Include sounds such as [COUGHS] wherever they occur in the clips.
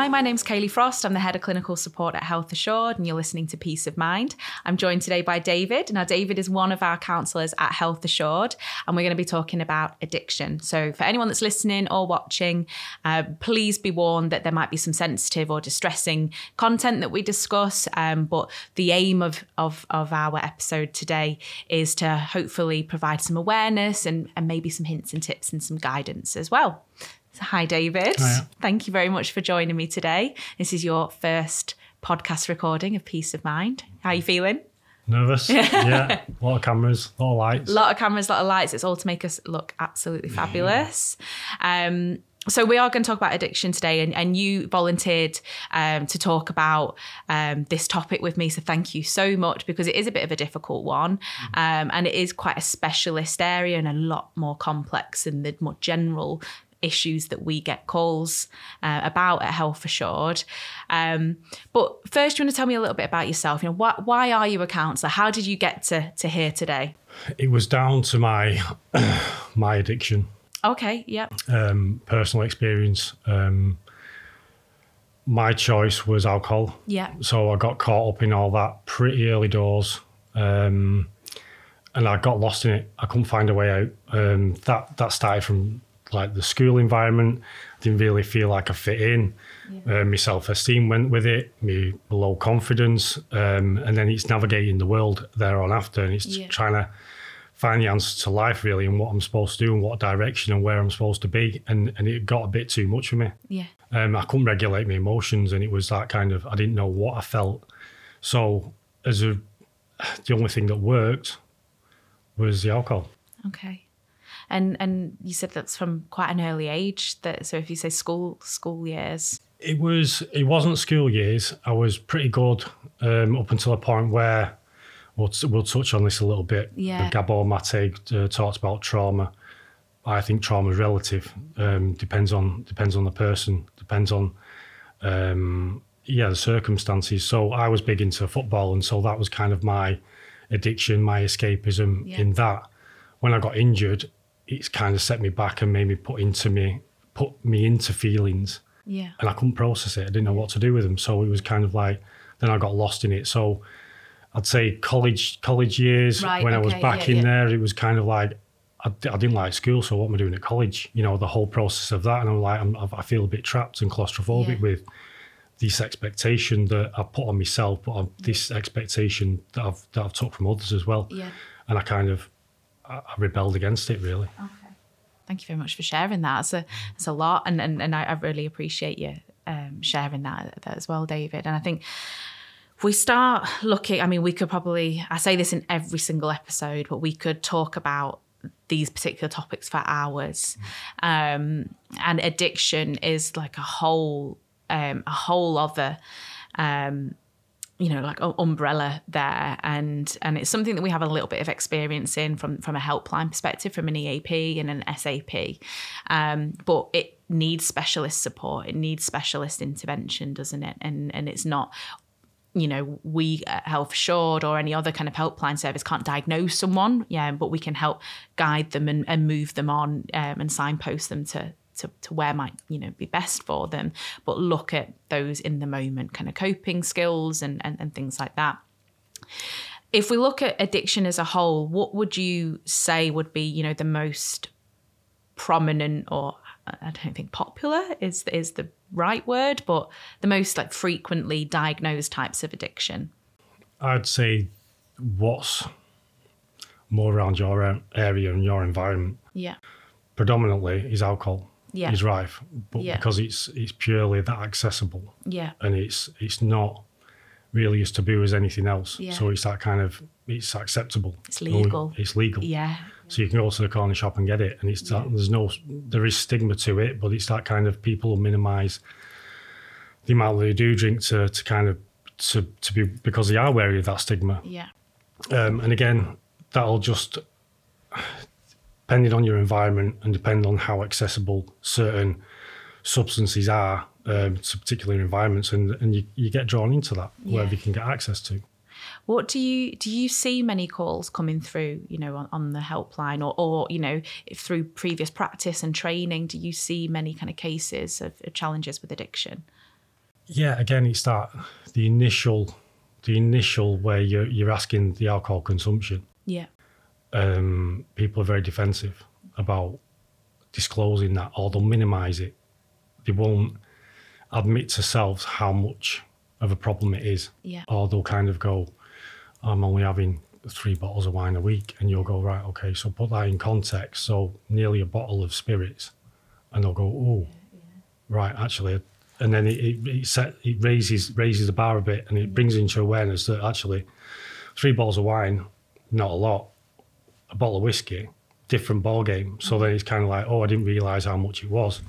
Hi, my name's Kayleigh Frost. I'm the head of clinical support at Health Assured, and you're listening to Peace of Mind. I'm joined today by David. Now, David is one of our counsellors at Health Assured, and we're going to be talking about addiction. So, for anyone that's listening or watching, uh, please be warned that there might be some sensitive or distressing content that we discuss. Um, but the aim of, of, of our episode today is to hopefully provide some awareness and, and maybe some hints and tips and some guidance as well. Hi, David. Hiya. Thank you very much for joining me today. This is your first podcast recording of Peace of Mind. How are you feeling? Nervous? [LAUGHS] yeah. A lot of cameras, a lot of lights. A lot of cameras, a lot of lights. It's all to make us look absolutely fabulous. Um, so we are going to talk about addiction today, and, and you volunteered um, to talk about um, this topic with me. So thank you so much because it is a bit of a difficult one, um, and it is quite a specialist area and a lot more complex than the more general issues that we get calls uh, about at Health Assured. Um, but first, you want to tell me a little bit about yourself. You know, why, why are you a counsellor? How did you get to to here today? It was down to my [COUGHS] my addiction, Okay, yeah, um, personal experience. Um, my choice was alcohol. yeah, So I got caught up in all that pretty early doors. Um, and I got lost in it. I couldn't find a way out. Um, that that started from like the school environment. Didn't really feel like I fit in. Uh, my self esteem went with it. My low confidence, um, and then it's navigating the world there on after, and it's Yeah. trying to find the answer to life really, and what I'm supposed to do, and what direction, and where I'm supposed to be. And and it got a bit too much for me. yeah, Um, I couldn't regulate my emotions, and it was that kind of I didn't know what I felt. So, as a the only thing that worked was the alcohol. okay. And and you said that's from quite an early age. That so if you say school school years, It was it wasn't school years. I was pretty good um, up until a point where we'll we'll touch on this a little bit. Yeah. Gabor Mate uh, talks about trauma. I think trauma is relative. Um, depends on depends on the person. Depends on um, yeah the circumstances. So I was big into football, and so that was kind of my addiction, my escapism Yeah. in that. When I got injured, it's kind of set me back and made me put into me put me into feelings yeah, and I couldn't process it. I didn't know what to do with them. So it was kind of like then I got lost in it. So I'd say college college years Right, when I was back yeah, in yeah. there, it was kind of like I, I didn't like school. So what am I doing at college? You know, the whole process of that, and I'm like I'm, I feel a bit trapped and claustrophobic Yeah. with this expectation that I put on myself, but on this expectation that I've that I've took from others as well. yeah. And I kind of I, rebelled against it really. Okay. Thank you very much for sharing that. It's a, it's a lot, and and, and I, I really appreciate you um, sharing that, that as well, David. And I think we start looking, I mean, we could probably I say this in every single episode, but we could talk about these particular topics for hours. Um, and addiction is like a whole um, a whole other um, you know like u- umbrella there. And and it's something that we have a little bit of experience in from from a helpline perspective from an eap and an sap um, but it needs specialist support. It needs specialist intervention doesn't it? And and it's not you know, we at Health Assured or any other kind of helpline service can't diagnose someone, yeah, but we can help guide them and, and move them on um, and signpost them to, to to where might you know be best for them. But look at those in the moment kind of coping skills and and, and things like that. If we look at addiction as a whole, what would you say would be you know the most prominent or I don't think popular is is the right word, but the most like frequently diagnosed types of addiction. I'd say what's more around your uh, area and your environment Yeah. predominantly is alcohol Yeah. is rife but Yeah. because it's it's purely that accessible Yeah. and it's it's not really as taboo as anything else Yeah. so it's that kind of it's acceptable It's legal. it's legal Yeah. so you can go to the corner shop and get it and it's that, there's no there is stigma to it but it's that kind of people minimize the amount that they do drink to to kind of to, to be because they are wary of that stigma Yeah. um, and again, that'll just depending on your environment and depending on how accessible certain substances are um, to particular environments, and, and you, you get drawn into that wherever you can get access to. What do you do? You see many calls coming through, you know, on, on the helpline, or, or you know, if through previous practice and training, do you see many kind of cases of, of challenges with addiction? yeah, again, it's that the initial, the initial where you're you're asking the alcohol consumption. Yeah. Um, people are very defensive about disclosing that, or they'll minimise it. They won't admit to selves how much of a problem it is, Yeah. or they'll kind of go, "I'm only having three bottles of wine a week," and you'll go, "Right, okay." So put that in context. So nearly a bottle of spirits, and they'll go, "Oh, right, actually." And then it, it, it, set, it raises raises the bar a bit, and it brings into awareness that actually, three bottles of wine, not a lot. A bottle of whiskey, different ball game. So then it's kind of like, oh, I didn't realise how much it was.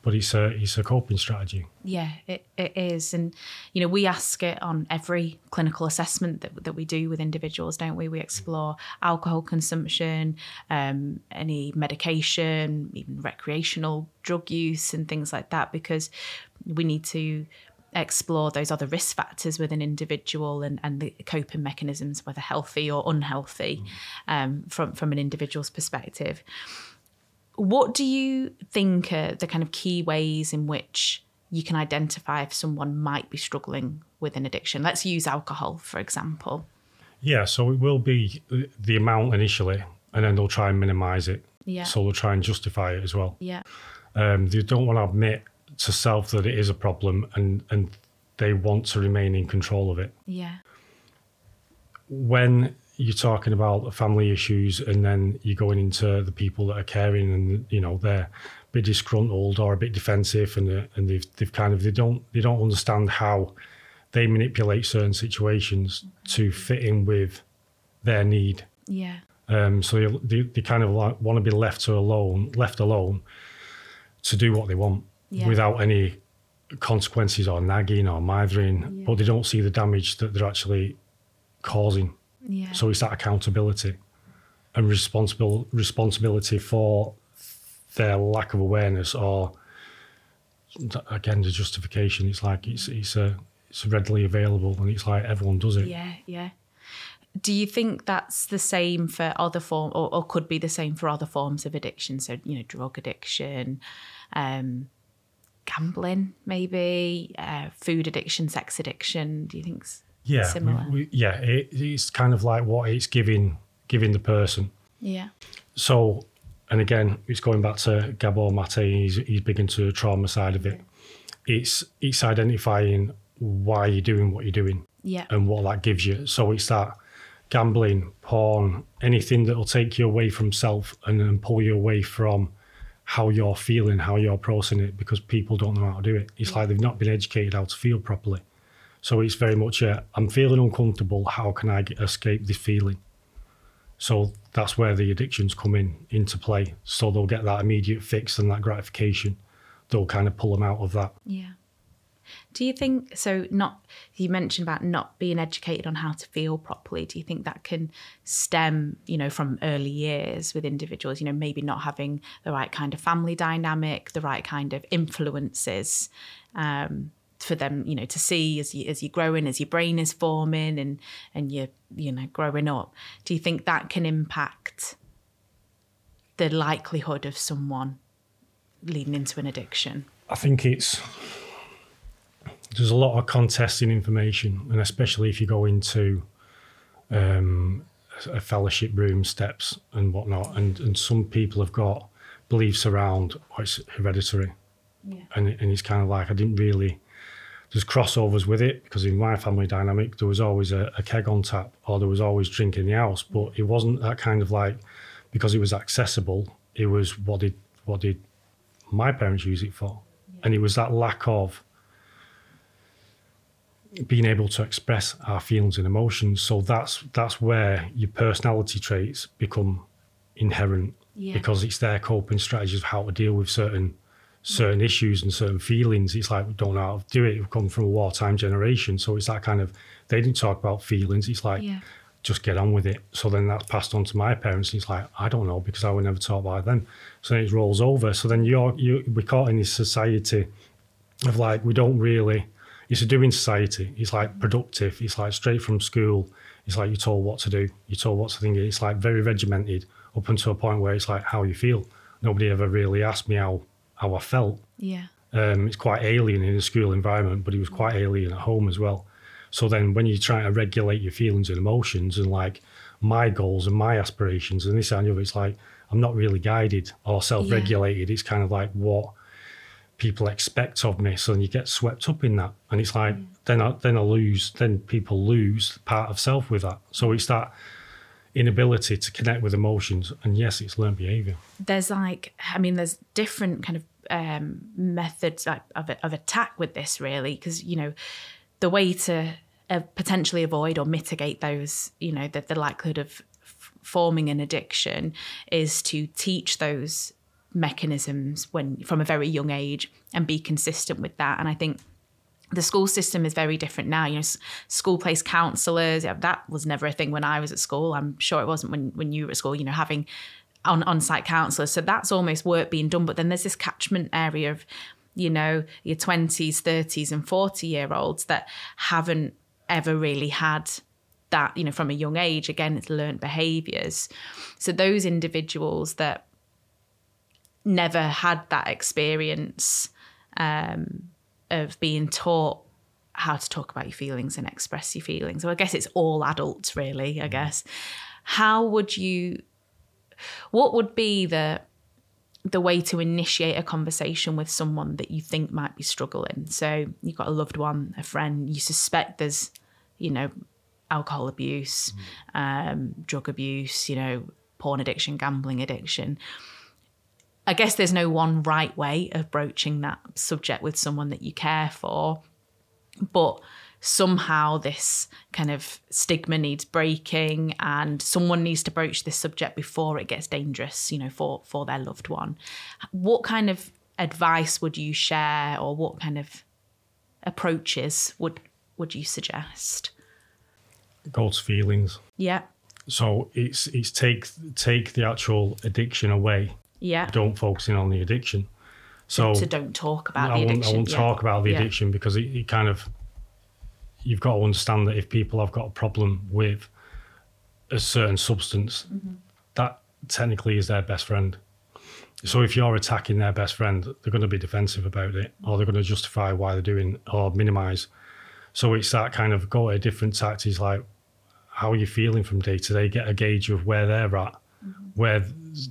But it's a it's a coping strategy. Yeah, it, it is. And, you know, we ask it on every clinical assessment that, that we do with individuals, don't we? We explore alcohol consumption, um, any medication, even recreational drug use and things like that, because we need to explore those other risk factors with an individual and, and the coping mechanisms, whether healthy or unhealthy, um, from, from an individual's perspective. What do you think are the kind of key ways in which you can identify if someone might be struggling with an addiction? Let's use alcohol, for example. Yeah, so it will be the amount initially, and then they'll try and minimise it. Yeah. So they'll try and justify it as well. Yeah. Um, they don't want to admit to self that it is a problem, and and they want to remain in control of it. Yeah. when you're talking about family issues and then you're going into the people that are caring and you know they're a bit disgruntled or a bit defensive and uh, and they've they've kind of they don't they don't understand how they manipulate certain situations to fit in with their need Yeah. um, so they, they, they kind of like want to be left to alone left alone to do what they want Yeah. without any consequences or nagging or mithering but they don't see the damage that they're actually causing Yeah. so it's that accountability and responsible responsibility for their lack of awareness or again the justification. It's like it's it's a it's readily available and it's like everyone does it. yeah. Yeah. Do you think that's the same for other form, or, or could be the same for other forms of addiction? So you know, drug addiction, um, gambling, maybe uh, food addiction, sex addiction. Do you think? Yeah, Similar. we- we- yeah. It, it's kind of like what it's giving giving the person. Yeah. So, and again, it's going back to Gabor Mate. He's he's big into the trauma side of it. It's it's identifying why you're doing what you're doing Yeah. and what that gives you. So it's that gambling, porn, anything that will take you away from self and then pull you away from how you're feeling, how you're processing it, because people don't know how to do it. It's like they've not been educated how to feel properly. So it's very much a, I'm feeling uncomfortable. How can I get, escape this feeling? So that's where the addictions come in into play. So they'll get that immediate fix and that gratification. They'll kind of pull them out of that. Yeah. Do you think so? Not you mentioned about not being educated on how to feel properly. Do you think that can stem, you know, from early years with individuals? You know, maybe not having the right kind of family dynamic, the right kind of influences um, for them, you know, to see as you as you're growing, as your brain is forming, and and you're you know growing up. Do you think that can impact the likelihood of someone leading into an addiction? I think it's there's a lot of contesting information, and especially if you go into um, a fellowship room steps and whatnot, and and some people have got beliefs around oh, it's hereditary, Yeah. and and it's kind of like I didn't really. There's crossovers with it because in my family dynamic there was always a, a keg on tap or there was always drink in the house, but it wasn't that kind of like because it was accessible. It was what did what did my parents use it for, and it was that lack of being able to express our feelings and emotions. So that's that's where your personality traits become inherent Yeah. because it's their coping strategies of how to deal with certain certain issues and certain feelings. It's like we don't know how to do it. We've come from a wartime generation, so it's that kind of they didn't talk about feelings. It's like Yeah. just get on with it. So then that's passed on to my parents. It's like I don't know because I was never taught by them. So then it rolls over. So then you're you we're caught in this society of like we don't really. It's a doing society. It's like productive. It's like straight from school. It's like you're told what to do. You're told what to think. It's like very regimented up until a point where it's like how you feel. Nobody ever really asked me how how I felt. Yeah. Um, it's quite alien in a school environment, but he was quite alien at home as well. So then, when you're trying to regulate your feelings and emotions and like my goals and my aspirations and this and the other, it's like I'm not really guided or self-regulated. Yeah. It's kind of like what people expect of me. So then you get swept up in that, and it's like mm. then I then I lose. Then people lose part of self with that. So it's that inability to connect with emotions, and yes, it's learned behavior. There's like, I mean, there's different kind of um, methods of, of attack with this, really, because you know the way to uh, potentially avoid or mitigate those, you know, the, the likelihood of f- forming an addiction is to teach those mechanisms when from a very young age and be consistent with that. And I think the school system is very different now. You know, school place counsellors. That was never a thing when I was at school. I'm sure it wasn't when when you were at school. You know, having on on site counsellors. So that's almost work being done. But then there's this catchment area of you know your 20s 30s and 40 year olds that haven't ever really had that you know from a young age again it's learned behaviors so those individuals that never had that experience um, of being taught how to talk about your feelings and express your feelings so i guess it's all adults really i mm. guess how would you what would be the the way to initiate a conversation with someone that you think might be struggling. So you've got a loved one, a friend, you suspect there's, you know, alcohol abuse, mm. um, drug abuse, you know, porn addiction, gambling addiction. I guess there's no one right way of broaching that subject with someone that you care for. But somehow this kind of stigma needs breaking and someone needs to broach this subject before it gets dangerous you know for for their loved one. What kind of advice would you share or what kind of approaches would would you suggest? God's feelings. Yeah. So it's it's take take the actual addiction away yeah don't focus in on the addiction so, so don't talk about I the addiction. I won't, yeah. talk about the yeah. addiction because it, it kind of you've got to understand that if people have got a problem with a certain substance, mm-hmm. that technically is their best friend. So if you're attacking their best friend, they're going to be defensive about it, or they're going to justify why they're doing or minimize. So it's that kind of go at different tactics, like how are you feeling from day to day? Get a gauge of where they're at, mm-hmm. where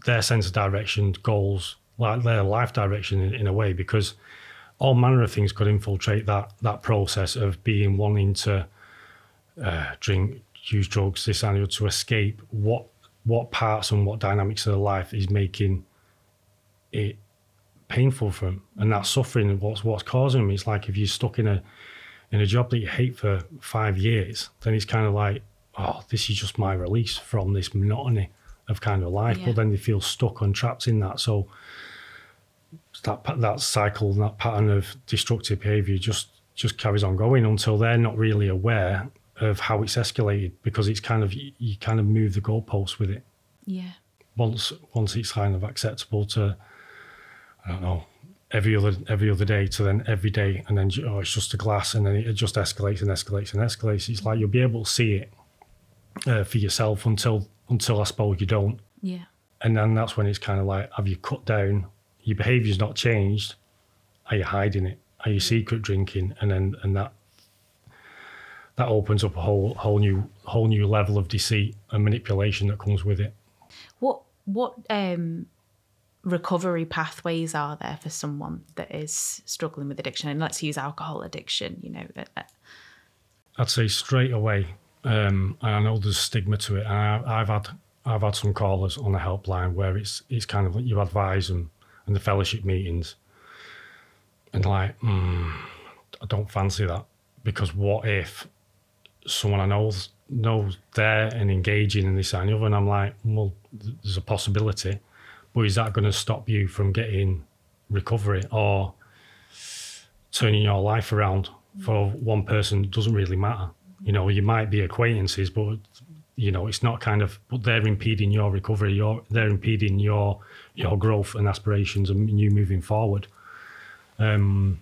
their sense of direction, goals, like their life direction in, in a way, because all manner of things could infiltrate that that process of being wanting to uh, drink, use drugs, this and to escape what what parts and what dynamics of their life is making it painful for them, and that suffering what's what's causing them. It's like if you're stuck in a in a job that you hate for five years, then it's kind of like, oh, this is just my release from this monotony of kind of life. Yeah. But then they feel stuck and trapped in that. So that that cycle, that pattern of destructive behaviour just just carries on going until they're not really aware of how it's escalated because it's kind of you kind of move the goalposts with it. Yeah. Once once it's kind of acceptable to, I don't know, every other every other day to then every day and then oh it's just a glass and then it just escalates and escalates and escalates. It's like you'll be able to see it uh, for yourself until until I suppose you don't. Yeah. And then that's when it's kind of like, have you cut down your behaviour's not changed, are you hiding it? Are you secret drinking? And then and that that opens up a whole whole new whole new level of deceit and manipulation that comes with it. What what um recovery pathways are there for someone that is struggling with addiction? And let's use alcohol addiction, you know. I'd say straight away, um, I know there's stigma to it. And I, I've had I've had some callers on the helpline where it's it's kind of like you advise them and the fellowship meetings. And like, mm, I don't fancy that because what if someone I know knows there and engaging in this and the other, and I'm like, well, there's a possibility, but is that going to stop you from getting recovery or turning your life around for one person? Doesn't really matter. You know, you might be acquaintances, but you know, it's not kind of, but they're impeding your recovery. You're, they're impeding your your growth and aspirations and you moving forward. Um,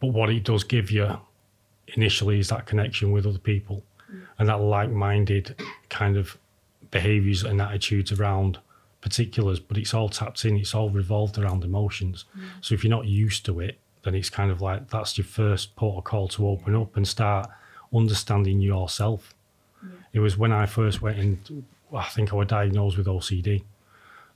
but what it does give you initially is that connection with other people mm. and that like-minded kind of behaviors and attitudes around particulars, but it's all tapped in. It's all revolved around emotions. So if you're not used to it, then it's kind of like that's your first port of call to open up and start understanding yourself. It was when I first went in. I think I was diagnosed with OCD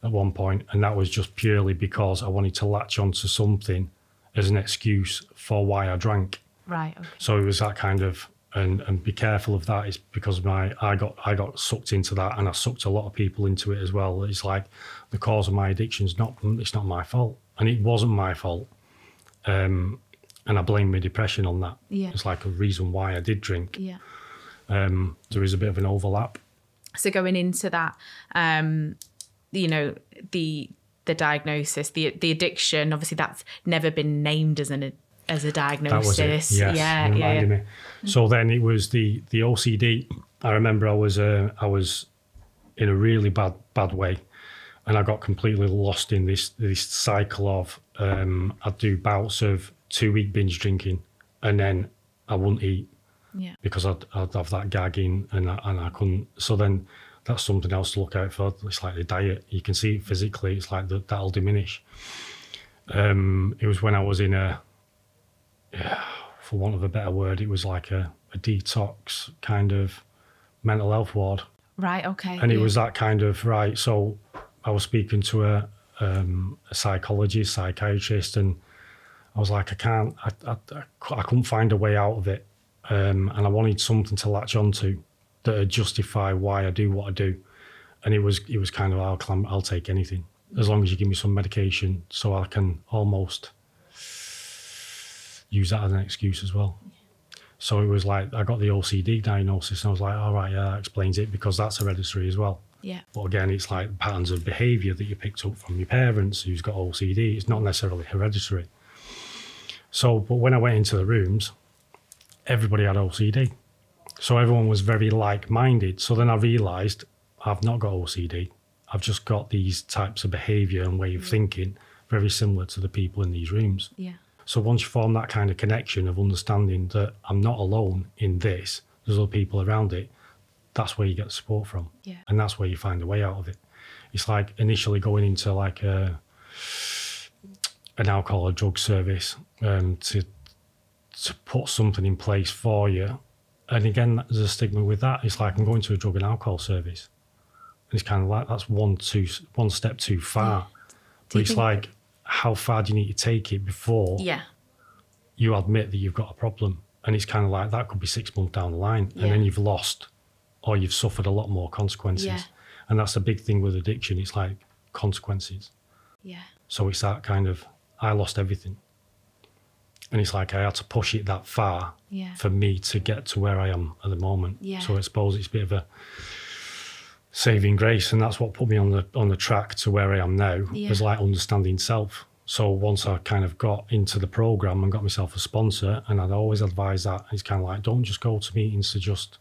at one point, and that was just purely because I wanted to latch onto something as an excuse for why I drank. Right. Okay. So it was that kind of and and be careful of that is because my I got I got sucked into that and I sucked a lot of people into it as well. It's like the cause of my addiction is not it's not my fault and it wasn't my fault. Um, and I blame my depression on that. Yeah. It's like a reason why I did drink. Yeah. Um, there is a bit of an overlap. So going into that, um, you know, the the diagnosis, the the addiction, obviously that's never been named as an as a That diagnosis. was it. Yes, yeah, you yeah, reminded yeah. me. So then it was the the OCD. I remember I was uh, I was in a really bad bad way, and I got completely lost in this this cycle of um, I'd do bouts of two week binge drinking, and then I wouldn't eat Yeah. because I'd, I'd have that gagging and I, and I couldn't. So then that's something else to look out for. It's like the diet. You can see it physically. It's like that that'll diminish. Um, it was when I was in a, yeah, for want of a better word, it was like a, a detox kind of mental health ward, Right. Okay. and it yeah. was that kind of right. So I was speaking to a, um, a psychologist, psychiatrist, and I was like, I can't, I, I, I couldn't find a way out of it, um, and I wanted something to latch onto that would justify why I do what I do, and it was it was kind of I'll clam, I'll take anything as long as you give me some medication so I can almost use that as an excuse as well. So it was like I got the OCD diagnosis, and I was like, all right, yeah, that explains it because that's hereditary as well. Yeah. But again, it's like patterns of behaviour that you picked up from your parents who's got OCD. It's not necessarily hereditary. So, but when I went into the rooms, everybody had OCD. So everyone was very like minded. So then I realised I've not got OCD. I've just got these types of behaviour and way of thinking very similar to the people in these rooms. Yeah. So once you form that kind of connection of understanding that I'm not alone in this, there's other people around it, that's where you get support from. Yeah. And that's where you find a way out of it. It's like initially going into like a an alcohol or drug service um, to to put something in place for you. And again, there's a stigma with that. It's like I'm going to a drug and alcohol service. And it's kind of like that's one too one step too far. Do But it's like how far do you need to take it before Yeah. you admit that you've got a problem. And it's kind of like that could be six months down the line, and then you've lost or you've suffered a lot more consequences. Yeah. And that's the big thing with addiction. It's like consequences. Yeah. So it's that kind of I lost everything. And it's like I had to push it that far Yeah. for me to get to where I am at the moment. Yeah. So I suppose it's a bit of a saving grace, and that's what put me on the on the track to where I am now. Yeah. Was like understanding self. So once I kind of got into the program and got myself a sponsor, and I'd always advise that it's kind of like don't just go to meetings to just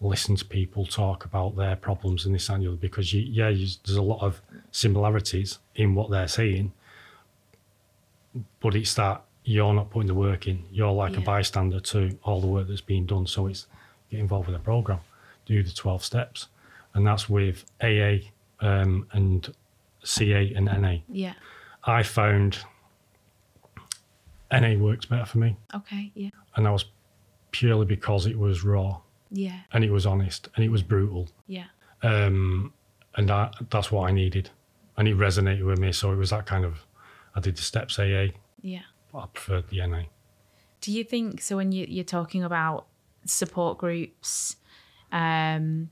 listen to people talk about their problems and this and the other because you, yeah, you, there's a lot of similarities in what they're saying, but it's that you're not putting the work in. You're like a bystander to all the work that's being done. So it's get involved with the program, do the 12 steps, and that's with AA um, and CA and NA. Yeah. I found NA works better for me, Okay. Yeah. and that was purely because it was raw Yeah. and it was honest and it was brutal. Yeah. Um, and that, that's what I needed. And it resonated with me. So it was that kind of, I did the steps AA, Yeah. but I preferred the NA. Do you think so? When you, you're talking about support groups, um,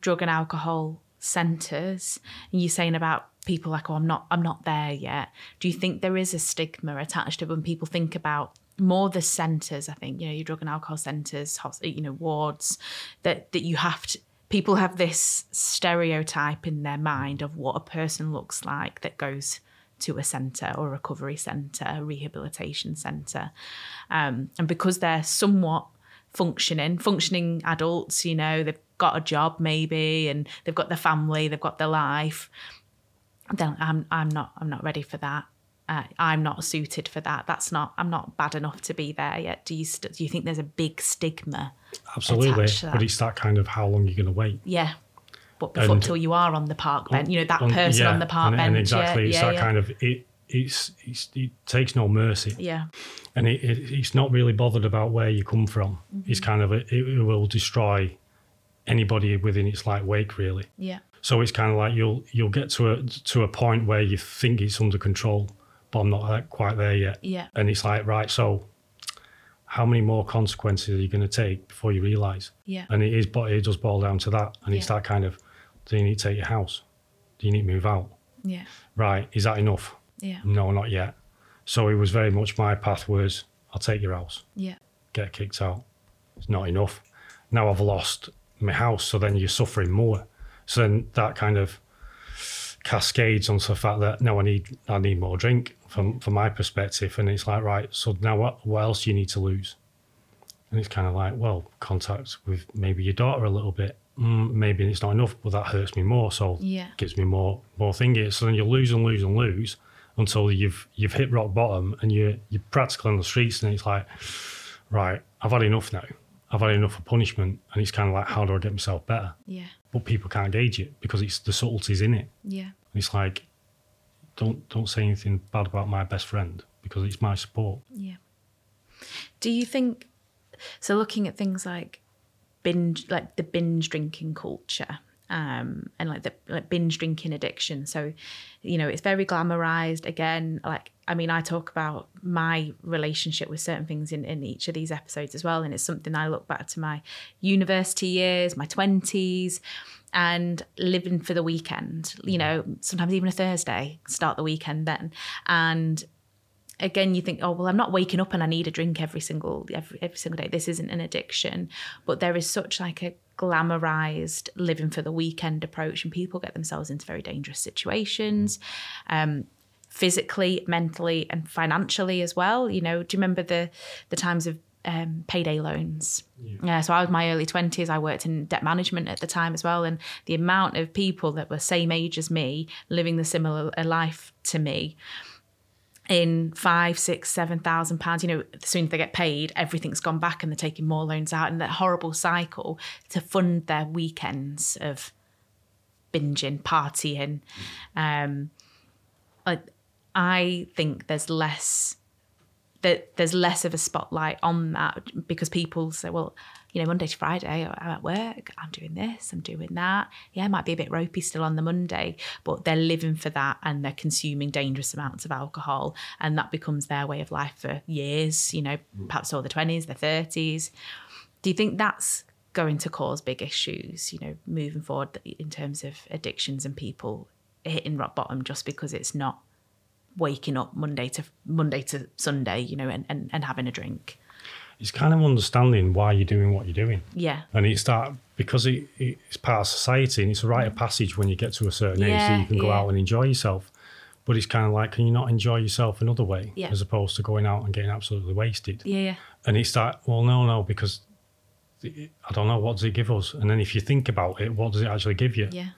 drug and alcohol centres, and you're saying about people like, "Oh, I'm not, I'm not there yet." Do you think there is a stigma attached to when people think about more the centres? I think you know your drug and alcohol centres, you know wards, that that you have to. People have this stereotype in their mind of what a person looks like that goes to a centre or a recovery centre, a rehabilitation centre. Um, and because they're somewhat functioning, functioning adults, you know, they've got a job maybe and they've got their family, they've got their life, then I'm I'm not I'm not ready for that. Uh, I'm not suited for that. That's not. I'm not bad enough to be there yet. Do you st- do you think there's a big stigma? Absolutely. But it's that kind of how long you're going to wait. Yeah, but before till you are on the park bench, you know that On- person yeah, on the park and, bench. and exactly, yeah, it's yeah, that kind of it. It's, it's it takes no mercy, yeah, and it, it, it's not really bothered about where you come from. Mm-hmm. It's kind of it, it will destroy anybody within its like wake, really. yeah, So it's kind of like you'll you'll get to a to a point where you think it's under control, but I'm not uh, quite there yet. yeah, And it's like right, so how many more consequences are you going to take before you realise? yeah, And it is, but it does boil down to that. And it's that kind of, do you need to take your house? Do you need to move out? yeah, Right, is that enough? yeah, No, not yet. So it was very much my path was, I'll take your house, yeah, get kicked out. It's not enough. Now I've lost my house, so then you're suffering more. So then that kind of cascades onto the fact that no, I need I need more drink from from my perspective, and it's like right. So now what what else do you need to lose? And it's kind of like well, contact with maybe your daughter a little bit. Mm, maybe it's not enough, but that hurts me more. So Yeah. gives me more more thingy. So then you lose and lose and lose until you've you've hit rock bottom and you're you're practically on the streets, and it's like right, I've had enough now. I've had enough of punishment, and it's kind of like how do I get myself better? yeah, but people can't gauge it because it's the subtleties in it. yeah, it's like, don't don't say anything bad about my best friend because it's my support. yeah. Do you think so? Looking at things like binge, like the binge drinking culture, um, and like the like binge drinking addiction. So, you know, it's very glamorized. Again, like I mean, I talk about my relationship with certain things in in each of these episodes as well, and it's something I look back to my university years, my twenties. And living for the weekend, you know, sometimes even a Thursday, start the weekend then. And again you think oh well i'm not waking up and i need a drink every single every, every single day this isn't an addiction but there is such like a glamorized living for the weekend approach and people get themselves into very dangerous situations um physically mentally and financially as well you know do you remember the the times of um, payday loans. Yeah. so I was my early twenties. I worked in debt management at the time as well, and the amount of people that were same age as me, living the similar life to me, in five, six, seven thousand pounds, you know, as soon as they get paid, everything's gone back and they're taking more loans out and that horrible cycle to fund their weekends of binging, partying. Um, I, I think there's less that there's less of a spotlight on that because people say, well, you know, Monday to Friday, oh, I'm at work, I'm doing this, I'm doing that. Yeah, might be a bit ropey still on the Monday, but they're living for that and they're consuming dangerous amounts of alcohol. And that becomes their way of life for years, you know, mm. perhaps all the 20s, the 30s. Do you think that's going to cause big issues, you know, moving forward in terms of addictions and people hitting rock bottom just because it's not waking up Monday to Monday to Sunday, you know, and, and, and having a drink. It's kind of understanding why you're doing what you're doing. Yeah. And it's that because it, it's part of society and it's a rite of passage when you get to a certain age that Yeah, you can go yeah. out and enjoy yourself. But it's kind of like, can you not enjoy yourself another way Yeah. as opposed to going out and getting absolutely wasted? Yeah, yeah. And it's that, well, no, no, because I don't know, what does it give us? And then if you think about it, what does it actually give you? Yeah.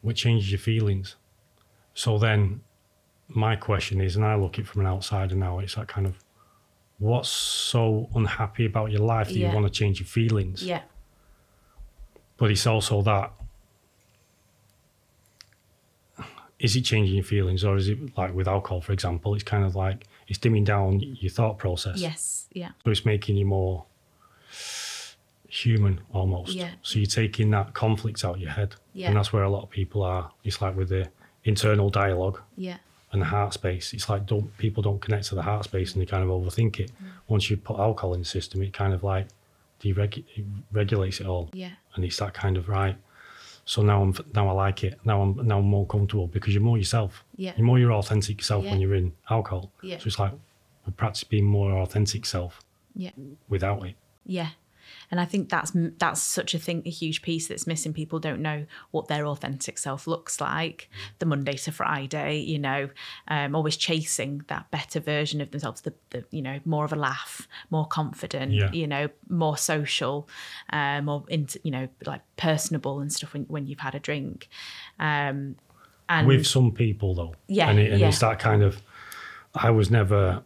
What changes your feelings? So then my question is, and I look at it from an outsider now, it's that kind of, what's so unhappy about your life that Yeah. you want to change your feelings? Yeah. But it's also that, is it changing your feelings or is it like with alcohol, for example, it's kind of like, it's dimming down your thought process. Yes. Yeah. So it's making you more human almost. Yeah. So you're taking that conflict out of your head. Yeah. And that's where a lot of people are. It's like with the internal dialogue Yeah. And the heart space. It's like don't people don't connect to the heart space and they kind of overthink it. Mm. Once you put alcohol in the system, it kind of like deregu- it regulates it all. Yeah. And it's that kind of right. So now I'm now I like it. Now I'm now I'm more comfortable because you're more yourself. Yeah. You're more your authentic self Yeah. when you're in alcohol. Yeah. So it's like we practice being more authentic self Yeah. without it. Yeah. And I think that's that's such a thing, a huge piece that's missing. People don't know what their authentic self looks like. The Monday to Friday, you know, um, always chasing that better version of themselves. The, the you know more of a laugh, more confident, Yeah. you know, more social, um, more into you know like personable and stuff when when you've had a drink. Um, and with some people though. Yeah, and, it, and yeah. it's that kind of. I was never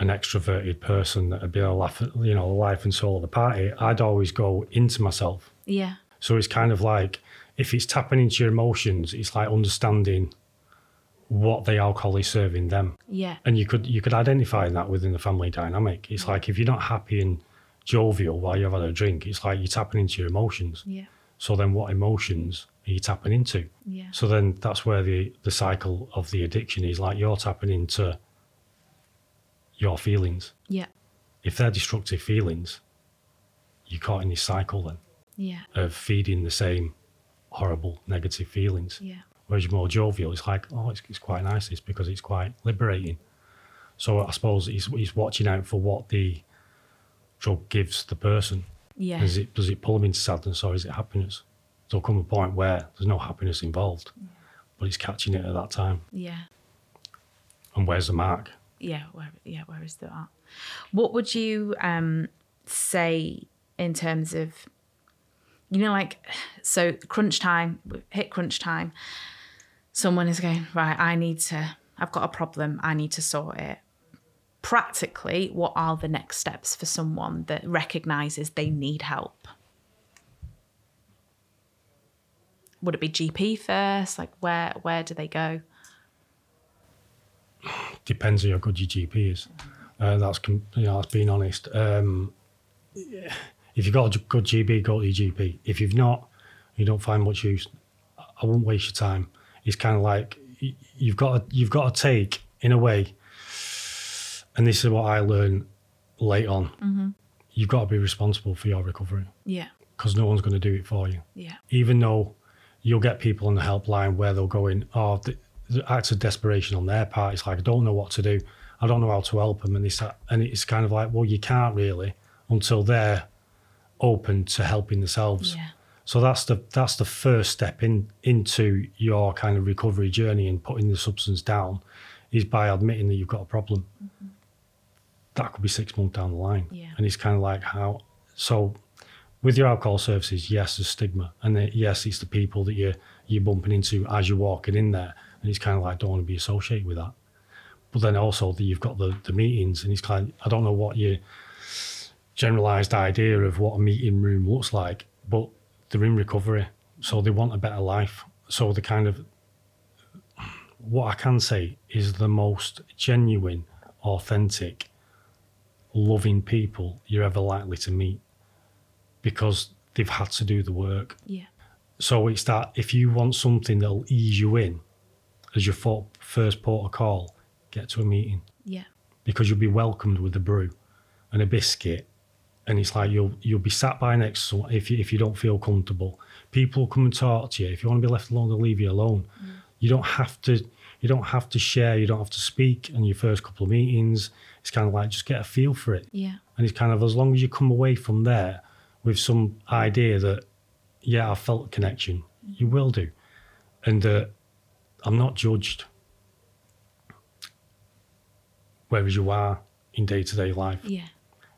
an extroverted person that'd be a laugh, you know, the life and soul of the party. I'd always go into myself. yeah, So it's kind of like if it's tapping into your emotions, it's like understanding what the alcohol is serving them. Yeah. And you could you could identify that within the family dynamic. It's like if you're not happy and jovial while you've had a drink, it's like you're tapping into your emotions. Yeah. So then what emotions are you tapping into? Yeah. So then that's where the, the cycle of the addiction is like you're tapping into your feelings. Yeah. If they're destructive feelings, you're caught in this cycle then Yeah. of feeding the same horrible negative feelings. Yeah. Whereas you're more jovial, it's like, oh, it's, it's quite nice. It's because it's quite liberating. So I suppose he's, he's watching out for what the drug gives the person. Yeah. Does it does it pull them into sadness or is it happiness? There'll come a point where there's no happiness involved, but it's catching it at that time. Yeah. And where's the mark? Yeah where yeah where is that what would you um say in terms of you know like so crunch time hit crunch time someone is going right i need to i've got a problem i need to sort it. Practically what are the next steps for someone that recognizes they need help? Would it be gp first? Like where where do they go Depends on how good your GP is. Uh, that's com- you know, that's being honest. Um. If you've got a good GP, go to your GP. If you've not, you don't find much use. I won't waste your time. It's kind of like you've got to, you've got to take in a way, and this is what I learned late on. You've got to be responsible for your recovery yeah because no one's going to do it for you. yeah even though you'll get people on the helpline where they'll go in, oh, acts of desperation on their part. It's like, I don't know what to do. I don't know how to help them. And it's, and it's kind of like, well, you can't really until they're open to helping themselves. yeah So that's the that's the first step in into your kind of recovery journey and putting the substance down is by admitting that you've got a problem. Mm-hmm. That could be six months down the line. Yeah. And it's kind of like how so with your alcohol services, yes, there's stigma. And yes, it's the people that you're you're bumping into as you're walking in there. And it's kind of like don't want to be associated with that. But then also that you've got the, the meetings and he's kind of, I don't know what your generalized idea of what a meeting room looks like, but they're in recovery. So they want a better life. So the kind of what I can say is the most genuine, authentic, loving people you're ever likely to meet because they've had to do the work. yeah So it's that if you want something that'll ease you in as your first port of call, get to a meeting yeah because you'll be welcomed with a brew and a biscuit. And it's like you'll you'll be sat by next to someone if you, if you don't feel comfortable. People will come and talk to you. If you want to be left alone, they'll leave you alone. You don't have to you don't have to share. You don't have to speak in your first couple of meetings. It's kind of like just get a feel for it. yeah And it's kind of as long as you come away from there with some idea that, yeah, I felt a connection, you will do. And uh, I'm not judged. Whereas you are in day to day life, yeah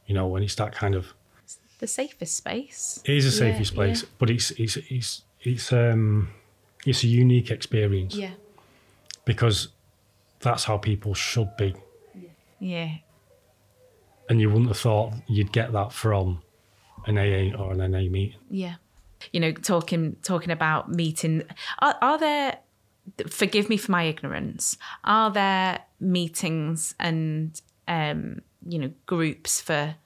you know, when it's that kind of, the safest space. it is a Yeah, safest place, yeah. but it's, it's, it's, it's, um, it's a unique experience Yeah. because that's how people should be. Yeah. And you wouldn't have thought you'd get that from an AA or an NA meeting. Yeah. You know, talking talking about meeting are, are there forgive me for my ignorance, are there meetings and um, you know, groups for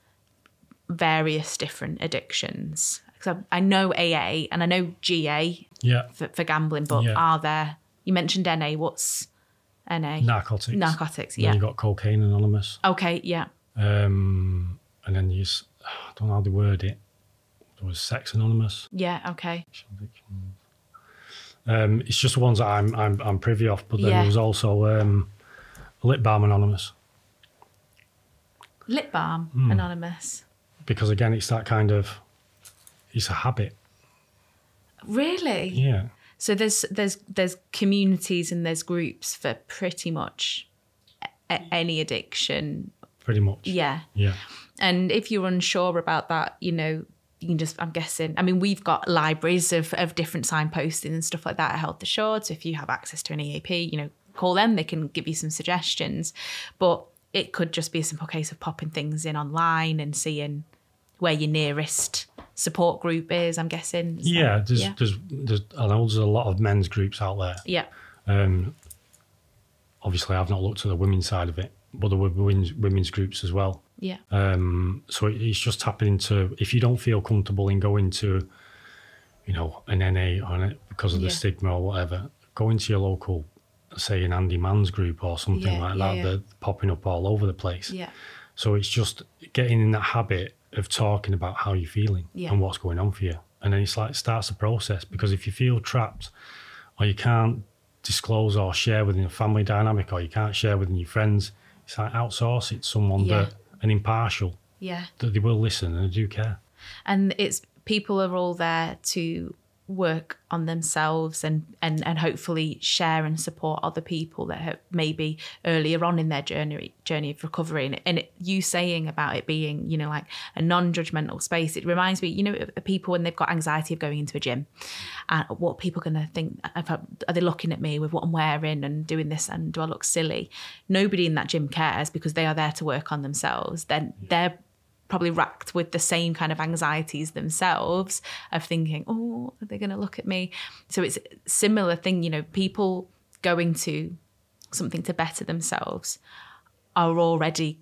various different addictions? Because I, I know AA and I know GA Yeah. for, for gambling, but Yeah. are there you mentioned NA, what's NA? Narcotics. Narcotics, yeah. You got Cocaine Anonymous. Okay, yeah. Um, and then you, I don't know how they word it. There was Sex Anonymous. Yeah, okay. Um, it's just the ones that I'm I'm, I'm privy of. But then Yeah. there was also um, Lip Balm Anonymous Lip balm, Hmm. anonymous. because again, it's that kind of it's a habit. Really? Yeah, So there's there's there's communities and there's groups for pretty much a- any addiction. pretty much. Yeah. Yeah. And if you're unsure about that, you know, you can just I'm guessing. I mean, we've got libraries of of different signposting and stuff like that at Health Assured. So if you have access to an EAP, you know, call them. They can give you some suggestions. But it could just be a simple case of popping things in online and seeing where your nearest support group is. I'm guessing. Is Yeah, there's, yeah, there's, there's, I know there's a lot of men's groups out there. yeah, Um, obviously, I've not looked at the women's side of it, but there were women's, women's groups as well. Yeah, Um, so it's just tapping into if you don't feel comfortable in going to, you know, an NA on it because of the Yeah. stigma or whatever, go into your local, say, an Andy Man's group or something Yeah, like yeah, that. They're popping up all over the place. yeah, So it's just getting in that habit of talking about how you're feeling and what's going on for you. And then it's like starts the process because if you feel trapped or you can't disclose or share within a family dynamic or you can't share within your friends, it's like outsource it to someone that an impartial yeah. that they will listen and they do care. and it's people are all there to work on themselves and and and hopefully share and support other people that have maybe earlier on in their journey journey of recovery. And, and it, you saying about it being you know like a non-judgmental space it reminds me you know of people when they've got anxiety of going into a gym and what people going to think are they looking at me with what I'm wearing and doing this and do I look silly? Nobody in that gym cares because they are there to work on themselves. Then they're probably racked with the same kind of anxieties themselves of thinking, oh, are they going to look at me? So it's a similar thing, you know, people going to something to better themselves are already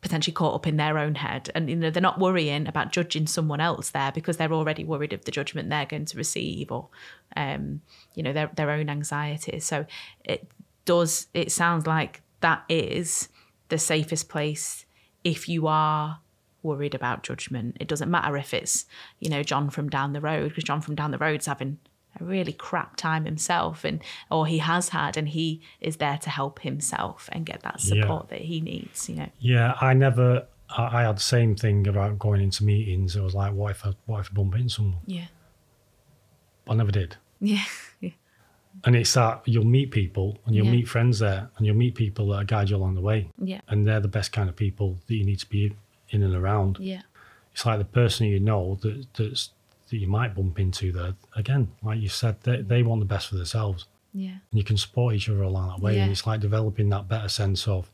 potentially caught up in their own head and you know they're not worrying about judging someone else there because they're already worried of the judgment they're going to receive or um you know their their own anxieties so it does it sounds like that is the safest place if you are worried about judgment. It doesn't matter if it's, you know, John from down the road, because John from down the road's having a really crap time himself and or he has had and he is there to help himself and get that Yeah. support that he needs, you know. Yeah, I never. I I had the same thing about going into meetings. It was like, what if I, what if I bump into someone? Yeah. I never did. Yeah. [LAUGHS] yeah. And it's that you'll meet people and you'll Yeah. meet friends there and you'll meet people that guide you along the way. Yeah. And they're the best kind of people that you need to be in and around. Yeah. It's like the person you know that that's, that you might bump into there. Again, like you said, they, they want the best for themselves. Yeah. And you can support each other along that way. Yeah. And it's like developing that better sense of,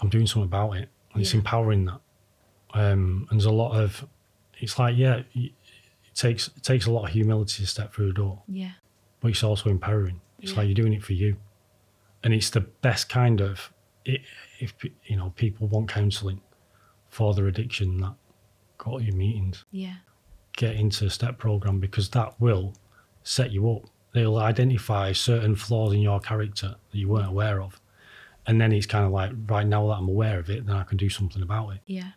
I'm doing something about it. And it's empowering that. Um, and there's a lot of, it's like, yeah, it takes, it takes a lot of humility to step through the door Yeah. but it's also empowering. It's Yeah. like you're doing it for you, and it's the best kind of. i if you know people want counselling for their addiction, that go to your meetings, Yeah. get into a step program because that will set you up. They'll identify certain flaws in your character that you weren't aware of, and then it's kind of like right now that I'm aware of it, then I can do something about it Yeah.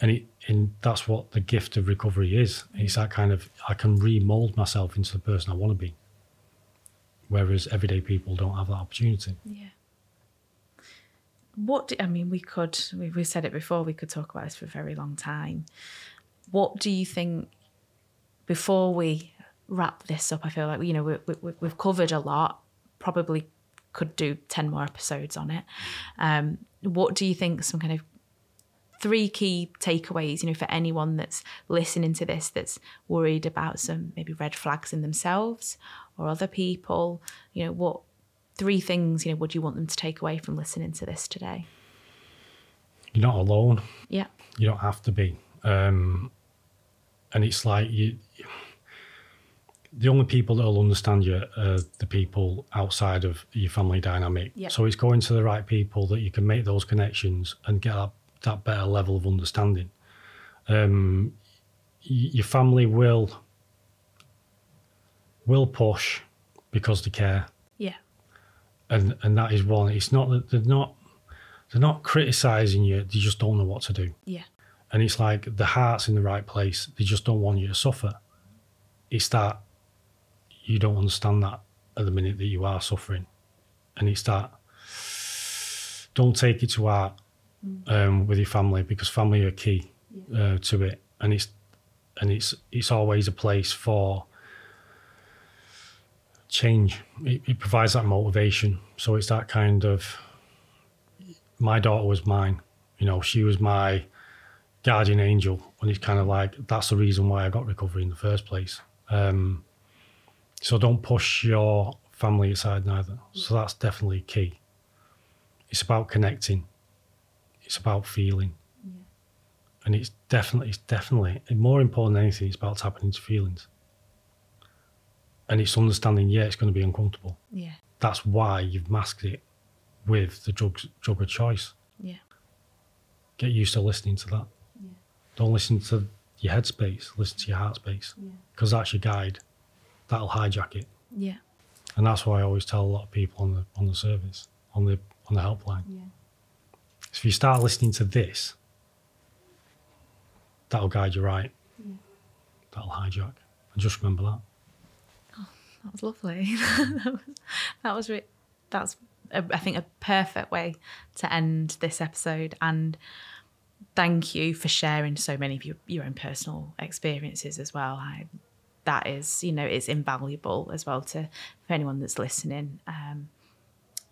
and it and that's what the gift of recovery is. It's that kind of I can remold myself into the person I want to be. Whereas everyday people don't have that opportunity. Yeah. What do, I mean, we could, we, we said it before, we could talk about this for a very long time. What do you think, before we wrap this up, I feel like, you know, we, we, we've covered a lot, probably could do 10 more episodes on it. Um, what do you think some kind of three key takeaways, you know, for anyone that's listening to this that's worried about some maybe red flags in themselves or other people, you know, what three things, you know, would you want them to take away from listening to this today? You're not alone. Yeah. You don't have to be. Um, and it's like you. The only people that will understand you are the people outside of your family dynamic. Yeah. So it's going to the right people that you can make those connections and get that, that better level of understanding. Um, your family will will push because they care. And and that is one. It's not that they're not they're not criticizing you. They just don't know what to do. Yeah. And it's like the heart's in the right place. They just don't want you to suffer. It's that you don't understand that at the minute that you are suffering, and it's that don't take it to heart um, with your family because family are key uh, to it, and it's and it's it's always a place for change. It, it provides that motivation. So it's that kind of. My daughter was mine. You know, she was my guardian angel, and it's kind of like that's the reason why I got recovery in the first place. Um, so don't push your family aside neither. So that's definitely key. It's about connecting. It's about feeling. And it's definitely, it's definitely more important than anything. It's about tapping into feelings, and it's understanding. Yeah, it's going to be uncomfortable. Yeah. That's why you've masked it with the drug drug of choice. Yeah. Get used to listening to that. Yeah. Don't listen to your head space. Listen to your heart space, Yeah. because that's your guide. That'll hijack it. Yeah. And that's why I always tell a lot of people on the on the service, on the on the helpline. Yeah. So if you start listening to this, that'll guide you right. Yeah. That'll hijack. And just remember that. That was lovely. [LAUGHS] that was, that was re- that's a, I think a perfect way to end this episode and thank you for sharing so many of your, your own personal experiences as well. I, that is, you know, it's invaluable as well to for anyone that's listening. Um,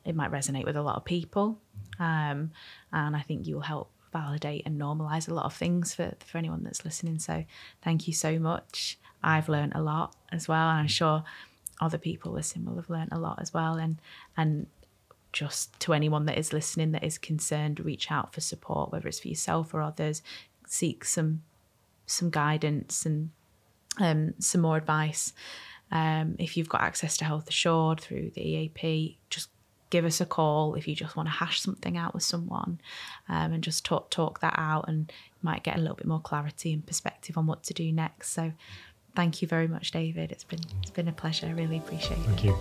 it might resonate with a lot of people, um, and I think you'll help validate and normalize a lot of things for for anyone that's listening. So, thank you so much. I've learned a lot as well, and I'm sure other people listening will have learned a lot as well. And and just to anyone that is listening that is concerned, reach out for support, whether it's for yourself or others. Seek some some guidance and um, some more advice. Um, if you've got access to Health Assured through the EAP, just give us a call if you just want to hash something out with someone um, and just talk talk that out and might get a little bit more clarity and perspective on what to do next. So thank you very much, David. It's been it's been a pleasure. I really appreciate it. Thank you.